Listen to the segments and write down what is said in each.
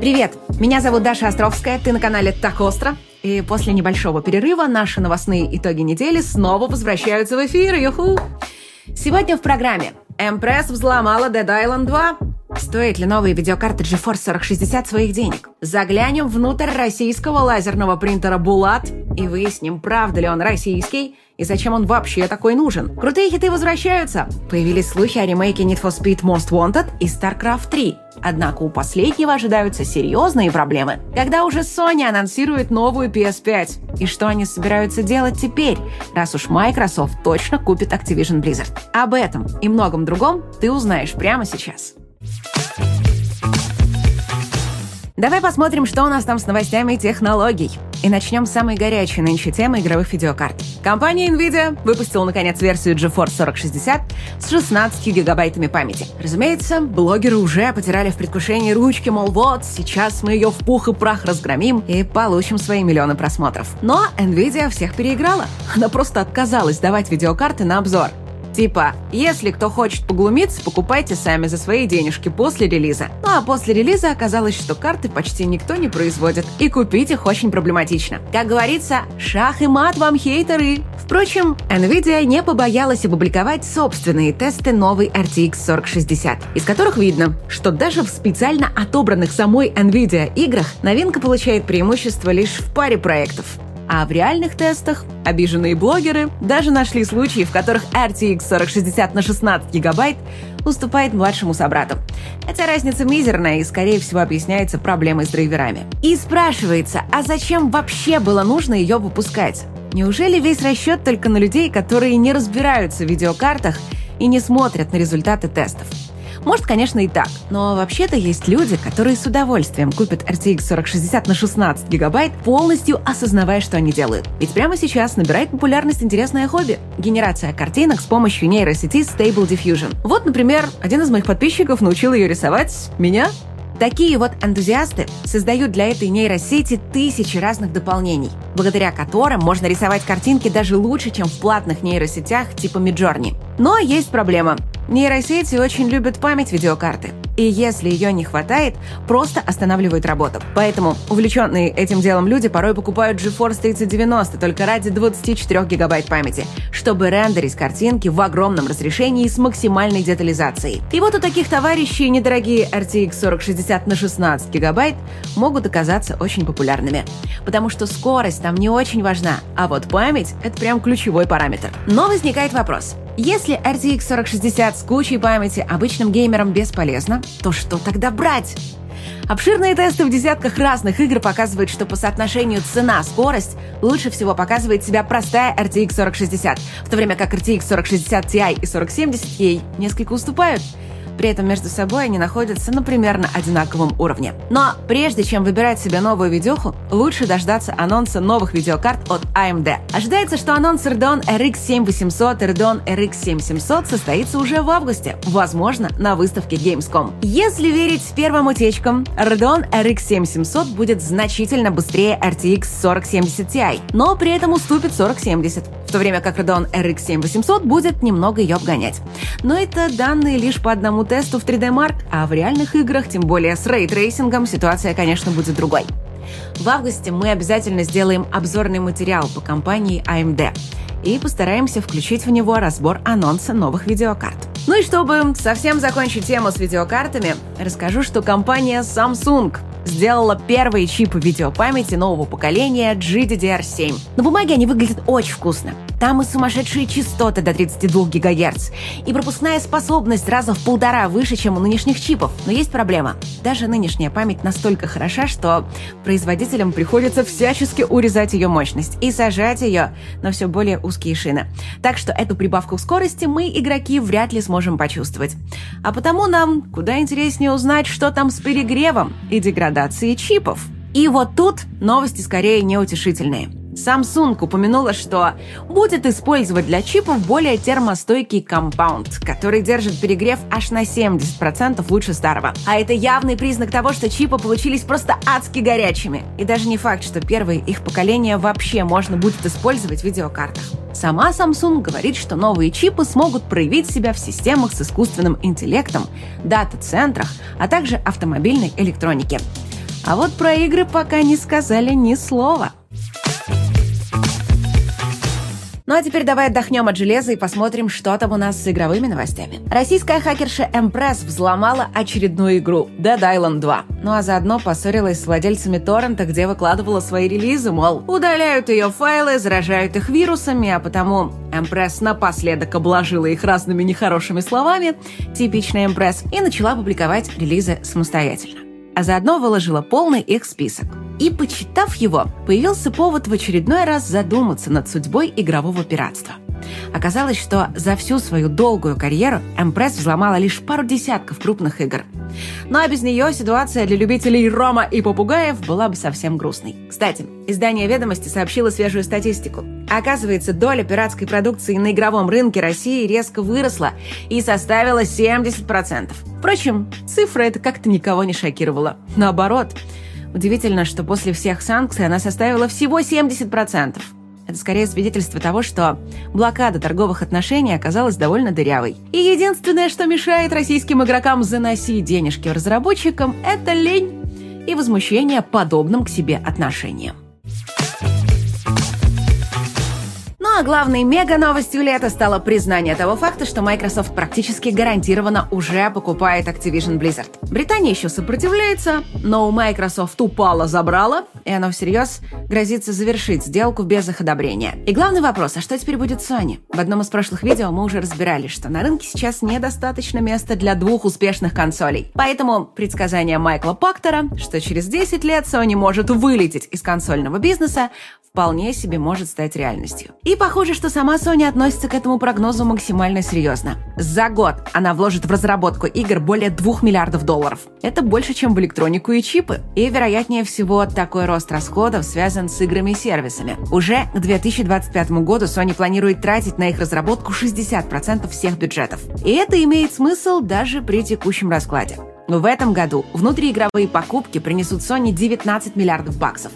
Привет! Меня зовут Даша Островская, ты на канале Так Остро. И после небольшого перерыва наши новостные итоги недели снова возвращаются в эфир. Юху! Сегодня в программе Эмпресс взломала Dead Island 2, Стоит ли новые видеокарты GeForce 4060 своих денег? Заглянем внутрь российского лазерного принтера Булат и выясним, правда ли он российский и зачем он вообще такой нужен. Крутые хиты возвращаются. Появились слухи о ремейке Need for Speed Most Wanted и StarCraft 3. Однако у последнего ожидаются серьезные проблемы. Когда уже Sony анонсирует новую PS5? И что они собираются делать теперь, раз уж Microsoft точно купит Activision Blizzard? Об этом и многом другом ты узнаешь прямо сейчас. Давай посмотрим, что у нас там с новостями технологий. И начнем с самой горячей нынче темы игровых видеокарт. Компания NVIDIA выпустила, наконец, версию GeForce 4060 с 16 гигабайтами памяти. Разумеется, блогеры уже потеряли в предвкушении ручки, мол, вот, сейчас мы ее в пух и прах разгромим и получим свои миллионы просмотров. Но NVIDIA всех переиграла. Она просто отказалась давать видеокарты на обзор. Типа, если кто хочет поглумиться, покупайте сами за свои денежки после релиза. Ну а после релиза оказалось, что карты почти никто не производит, и купить их очень проблематично. Как говорится, шах и мат вам хейтеры. Впрочем, Nvidia не побоялась опубликовать собственные тесты новой RTX 4060, из которых видно, что даже в специально отобранных самой Nvidia играх новинка получает преимущество лишь в паре проектов. А в реальных тестах обиженные блогеры даже нашли случаи, в которых RTX 4060 на 16 гигабайт уступает младшему собрату. Хотя разница мизерная и, скорее всего, объясняется проблемой с драйверами. И спрашивается, а зачем вообще было нужно ее выпускать? Неужели весь расчет только на людей, которые не разбираются в видеокартах и не смотрят на результаты тестов? Может, конечно, и так. Но вообще-то есть люди, которые с удовольствием купят RTX 4060 на 16 гигабайт, полностью осознавая, что они делают. Ведь прямо сейчас набирает популярность интересное хобби — генерация картинок с помощью нейросети Stable Diffusion. Вот, например, один из моих подписчиков научил ее рисовать меня Такие вот энтузиасты создают для этой нейросети тысячи разных дополнений, благодаря которым можно рисовать картинки даже лучше, чем в платных нейросетях типа Midjourney. Но есть проблема. Нейросети очень любят память видеокарты. И если ее не хватает, просто останавливают работу. Поэтому увлеченные этим делом люди порой покупают GeForce 3090 только ради 24 гигабайт памяти, чтобы рендерить картинки в огромном разрешении с максимальной детализацией. И вот у таких товарищей недорогие RTX 4060 на 16 гигабайт могут оказаться очень популярными. Потому что скорость там не очень важна, а вот память — это прям ключевой параметр. Но возникает вопрос. Если RTX 4060 с кучей памяти обычным геймерам бесполезно, то что тогда брать? Обширные тесты в десятках разных игр показывают, что по соотношению цена-скорость лучше всего показывает себя простая RTX 4060, в то время как RTX 4060 Ti и 4070 ей несколько уступают. При этом между собой они находятся на примерно одинаковом уровне. Но прежде чем выбирать себе новую видюху, лучше дождаться анонса новых видеокарт от AMD. Ожидается, что анонс Radeon RX 7800 и Radeon RX 7700 состоится уже в августе, возможно, на выставке Gamescom. Если верить первым утечкам, Radeon RX 7700 будет значительно быстрее RTX 4070 Ti, но при этом уступит 4070, в то время как Radeon RX 7800 будет немного ее обгонять. Но это данные лишь по одному тесту в 3DMark, а в реальных играх, тем более с рейтрейсингом, ситуация, конечно, будет другой. В августе мы обязательно сделаем обзорный материал по компании AMD и постараемся включить в него разбор анонса новых видеокарт. Ну и чтобы совсем закончить тему с видеокартами, расскажу, что компания Samsung сделала первые чипы видеопамяти нового поколения GDDR7. На бумаге они выглядят очень вкусно. Там и сумасшедшие частоты до 32 ГГц, и пропускная способность раза в полтора выше, чем у нынешних чипов. Но есть проблема. Даже нынешняя память настолько хороша, что производителям приходится всячески урезать ее мощность и сажать ее на все более узкие шины. Так что эту прибавку в скорости мы, игроки, вряд ли сможем почувствовать. А потому нам куда интереснее узнать, что там с перегревом и деградацией чипов. И вот тут новости скорее неутешительные. Samsung упомянула, что будет использовать для чипов более термостойкий компаунд, который держит перегрев аж на 70% лучше старого. А это явный признак того, что чипы получились просто адски горячими. И даже не факт, что первые их поколения вообще можно будет использовать в видеокартах. Сама Samsung говорит, что новые чипы смогут проявить себя в системах с искусственным интеллектом, дата-центрах, а также автомобильной электронике. А вот про игры пока не сказали ни слова. Ну а теперь давай отдохнем от железа и посмотрим, что там у нас с игровыми новостями. Российская хакерша Empress взломала очередную игру Dead Island 2. Ну а заодно поссорилась с владельцами торрента, где выкладывала свои релизы, мол, удаляют ее файлы, заражают их вирусами, а потому Empress напоследок обложила их разными нехорошими словами, типичная Empress, и начала публиковать релизы самостоятельно. А заодно выложила полный их список. И, почитав его, появился повод в очередной раз задуматься над судьбой игрового пиратства. Оказалось, что за всю свою долгую карьеру Эмпресс взломала лишь пару десятков крупных игр. Ну а без нее ситуация для любителей рома и попугаев была бы совсем грустной. Кстати, издание «Ведомости» сообщило свежую статистику. Оказывается, доля пиратской продукции на игровом рынке России резко выросла и составила 70%. Впрочем, цифра это как-то никого не шокировала. Наоборот – Удивительно, что после всех санкций она составила всего 70%. Это скорее свидетельство того, что блокада торговых отношений оказалась довольно дырявой. И единственное, что мешает российским игрокам заносить денежки разработчикам, это лень и возмущение подобным к себе отношениям. А главной мега-новостью лета стало признание того факта, что Microsoft практически гарантированно уже покупает Activision Blizzard. Британия еще сопротивляется, но у Microsoft упала забрала, и оно всерьез грозится завершить сделку без их одобрения. И главный вопрос, а что теперь будет с Sony? В одном из прошлых видео мы уже разбирали, что на рынке сейчас недостаточно места для двух успешных консолей. Поэтому предсказание Майкла Пактора, что через 10 лет Sony может вылететь из консольного бизнеса, вполне себе может стать реальностью. И похоже, что сама Sony относится к этому прогнозу максимально серьезно. За год она вложит в разработку игр более 2 миллиардов долларов. Это больше, чем в электронику и чипы. И, вероятнее всего, такой рост расходов связан с играми и сервисами. Уже к 2025 году Sony планирует тратить на их разработку 60% всех бюджетов. И это имеет смысл даже при текущем раскладе. В этом году внутриигровые покупки принесут Sony 19 миллиардов баксов.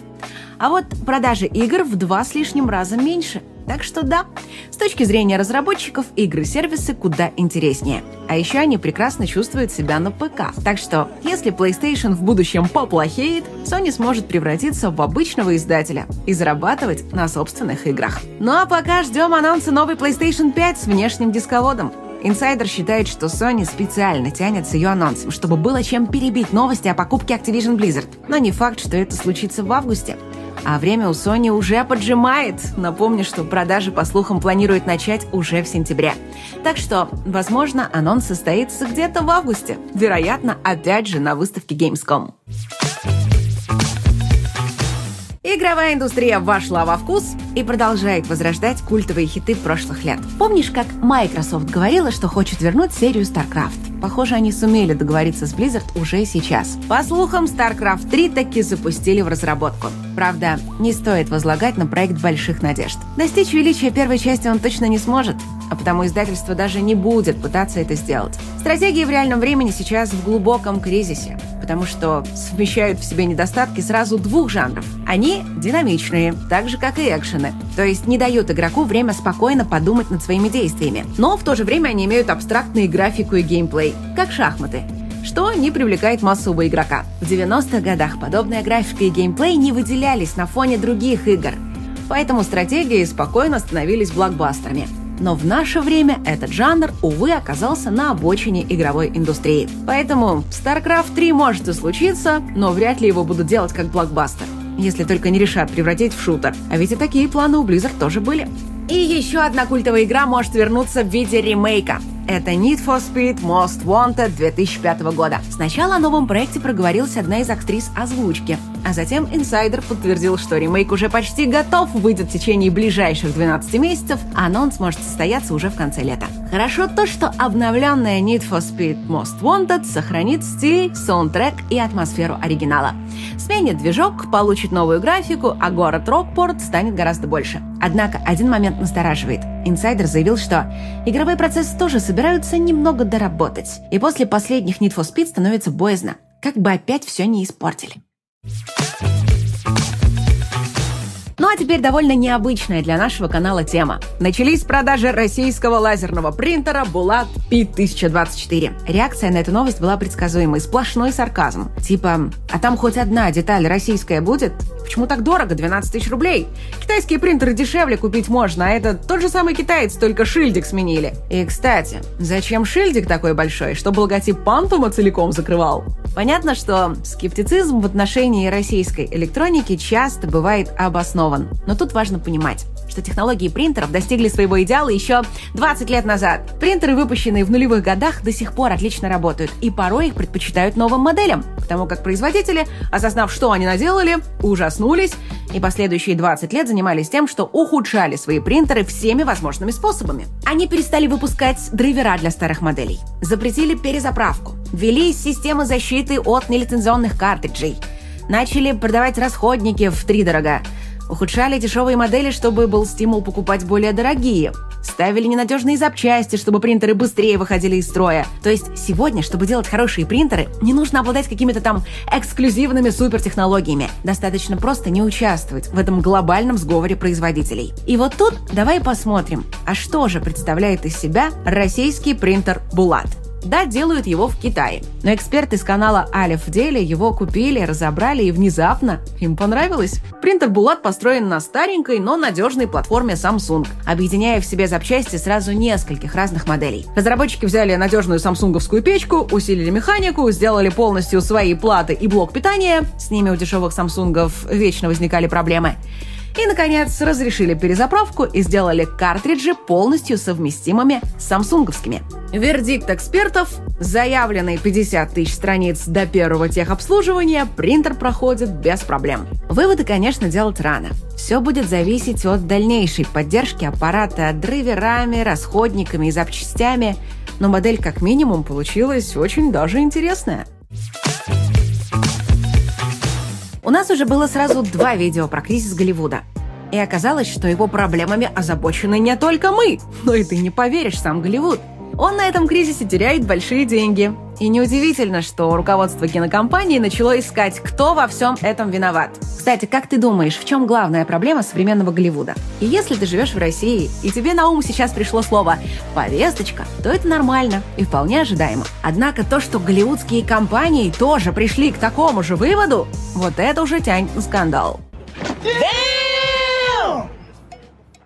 А вот продажи игр в два с лишним раза меньше. Так что да, с точки зрения разработчиков, игры-сервисы куда интереснее. А еще они прекрасно чувствуют себя на ПК. Так что, если PlayStation в будущем поплохеет, Sony сможет превратиться в обычного издателя и зарабатывать на собственных играх. Ну а пока ждем анонса новой PlayStation 5 с внешним дисководом. Инсайдер считает, что Sony специально тянет с ее анонсом, чтобы было чем перебить новости о покупке Activision Blizzard. Но не факт, что это случится в августе. А время у Sony уже поджимает. Напомню, что продажи, по слухам, планируют начать уже в сентябре. Так что, возможно, анонс состоится где-то в августе. Вероятно, опять же на выставке Gamescom. Игровая индустрия вошла во вкус и продолжает возрождать культовые хиты прошлых лет. Помнишь, как Microsoft говорила, что хочет вернуть серию StarCraft? Похоже, они сумели договориться с Blizzard уже сейчас. По слухам, StarCraft 3 таки запустили в разработку. Правда, не стоит возлагать на проект больших надежд. Достичь величия первой части он точно не сможет, а потому издательство даже не будет пытаться это сделать. Стратегии в реальном времени сейчас в глубоком кризисе, потому что совмещают в себе недостатки сразу двух жанров. Они динамичные, так же, как и экшены, то есть не дают игроку время спокойно подумать над своими действиями. Но в то же время они имеют абстрактные графику и геймплей, как шахматы что не привлекает массового игрока. В 90-х годах подобная графика и геймплей не выделялись на фоне других игр, поэтому стратегии спокойно становились блокбастерами. Но в наше время этот жанр, увы, оказался на обочине игровой индустрии. Поэтому StarCraft 3 может и случиться, но вряд ли его будут делать как блокбастер. Если только не решат превратить в шутер. А ведь и такие планы у Blizzard тоже были. И еще одна культовая игра может вернуться в виде ремейка. Это Need for Speed Most Wanted 2005 года. Сначала о новом проекте проговорилась одна из актрис озвучки, а затем инсайдер подтвердил, что ремейк уже почти готов, выйдет в течение ближайших 12 месяцев, а анонс может состояться уже в конце лета. Хорошо то, что обновленная Need for Speed Most Wanted сохранит стиль, саундтрек и атмосферу оригинала. Сменит движок, получит новую графику, а город Рокпорт станет гораздо больше. Однако один момент настораживает. Инсайдер заявил, что игровой процесс тоже собираются немного доработать. И после последних Need for Speed становится боязно. Как бы опять все не испортили. Ну а теперь довольно необычная для нашего канала тема. Начались продажи российского лазерного принтера Булат P1024. Реакция на эту новость была предсказуемой, сплошной сарказм. Типа, а там хоть одна деталь российская будет? Почему так дорого? 12 тысяч рублей. Китайские принтеры дешевле купить можно, а это тот же самый китаец, только шильдик сменили. И, кстати, зачем шильдик такой большой, чтобы логотип Пантума целиком закрывал? Понятно, что скептицизм в отношении российской электроники часто бывает обоснован. Но тут важно понимать, что технологии принтеров достигли своего идеала еще 20 лет назад. Принтеры, выпущенные в нулевых годах, до сих пор отлично работают, и порой их предпочитают новым моделям, потому как производители, осознав, что они наделали, ужаснулись и последующие 20 лет занимались тем, что ухудшали свои принтеры всеми возможными способами. Они перестали выпускать драйвера для старых моделей, запретили перезаправку, ввели системы защиты от нелицензионных картриджей, начали продавать расходники в три дорога, Ухудшали дешевые модели, чтобы был стимул покупать более дорогие. Ставили ненадежные запчасти, чтобы принтеры быстрее выходили из строя. То есть сегодня, чтобы делать хорошие принтеры, не нужно обладать какими-то там эксклюзивными супертехнологиями. Достаточно просто не участвовать в этом глобальном сговоре производителей. И вот тут давай посмотрим, а что же представляет из себя российский принтер Булат. Да, делают его в Китае. Но эксперты с канала Алиф в деле его купили, разобрали и внезапно им понравилось. Принтер Булат построен на старенькой, но надежной платформе Samsung, объединяя в себе запчасти сразу нескольких разных моделей. Разработчики взяли надежную самсунговскую печку, усилили механику, сделали полностью свои платы и блок питания. С ними у дешевых самсунгов вечно возникали проблемы. И, наконец, разрешили перезаправку и сделали картриджи полностью совместимыми с самсунговскими. Вердикт экспертов – заявленные 50 тысяч страниц до первого техобслуживания принтер проходит без проблем. Выводы, конечно, делать рано. Все будет зависеть от дальнейшей поддержки аппарата драйверами, расходниками и запчастями, но модель как минимум получилась очень даже интересная. У нас уже было сразу два видео про кризис Голливуда. И оказалось, что его проблемами озабочены не только мы, но и ты не поверишь, сам Голливуд – он на этом кризисе теряет большие деньги. И неудивительно, что руководство кинокомпании начало искать, кто во всем этом виноват. Кстати, как ты думаешь, в чем главная проблема современного Голливуда? И если ты живешь в России, и тебе на ум сейчас пришло слово «повесточка», то это нормально и вполне ожидаемо. Однако то, что голливудские компании тоже пришли к такому же выводу, вот это уже тянет на скандал.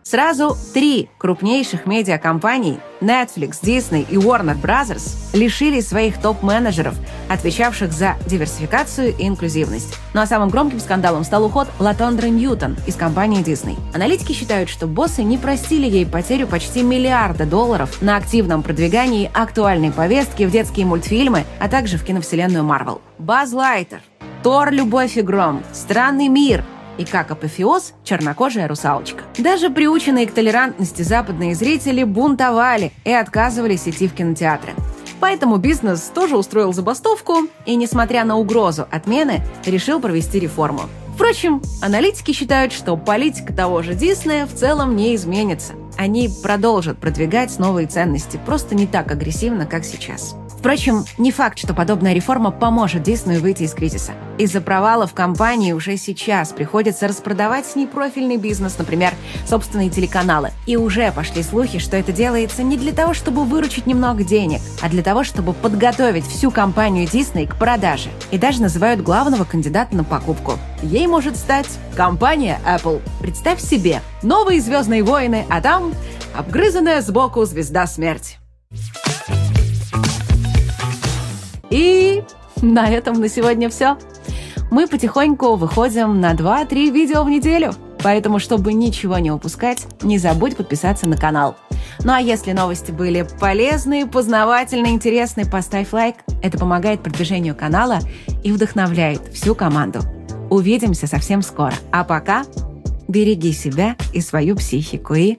Сразу три крупнейших медиакомпаний Netflix, Disney и Warner Bros. лишили своих топ-менеджеров, отвечавших за диверсификацию и инклюзивность. Ну а самым громким скандалом стал уход Латондры Ньютон из компании Disney. Аналитики считают, что боссы не простили ей потерю почти миллиарда долларов на активном продвигании актуальной повестки в детские мультфильмы, а также в киновселенную Марвел. Баз Лайтер, Тор, Любовь и Гром, Странный мир, и как апофеоз чернокожая русалочка. Даже приученные к толерантности западные зрители бунтовали и отказывались идти в кинотеатры. Поэтому бизнес тоже устроил забастовку и, несмотря на угрозу отмены, решил провести реформу. Впрочем, аналитики считают, что политика того же Диснея в целом не изменится. Они продолжат продвигать новые ценности, просто не так агрессивно, как сейчас. Впрочем, не факт, что подобная реформа поможет Диснею выйти из кризиса. Из-за провала в компании уже сейчас приходится распродавать непрофильный бизнес, например, собственные телеканалы. И уже пошли слухи, что это делается не для того, чтобы выручить немного денег, а для того, чтобы подготовить всю компанию Дисней к продаже. И даже называют главного кандидата на покупку. Ей может стать компания Apple. Представь себе, новые «Звездные войны», а там обгрызанная сбоку звезда смерти. И на этом на сегодня все. Мы потихоньку выходим на 2-3 видео в неделю. Поэтому, чтобы ничего не упускать, не забудь подписаться на канал. Ну а если новости были полезные, познавательные, интересные, поставь лайк. Это помогает продвижению канала и вдохновляет всю команду. Увидимся совсем скоро. А пока береги себя и свою психику и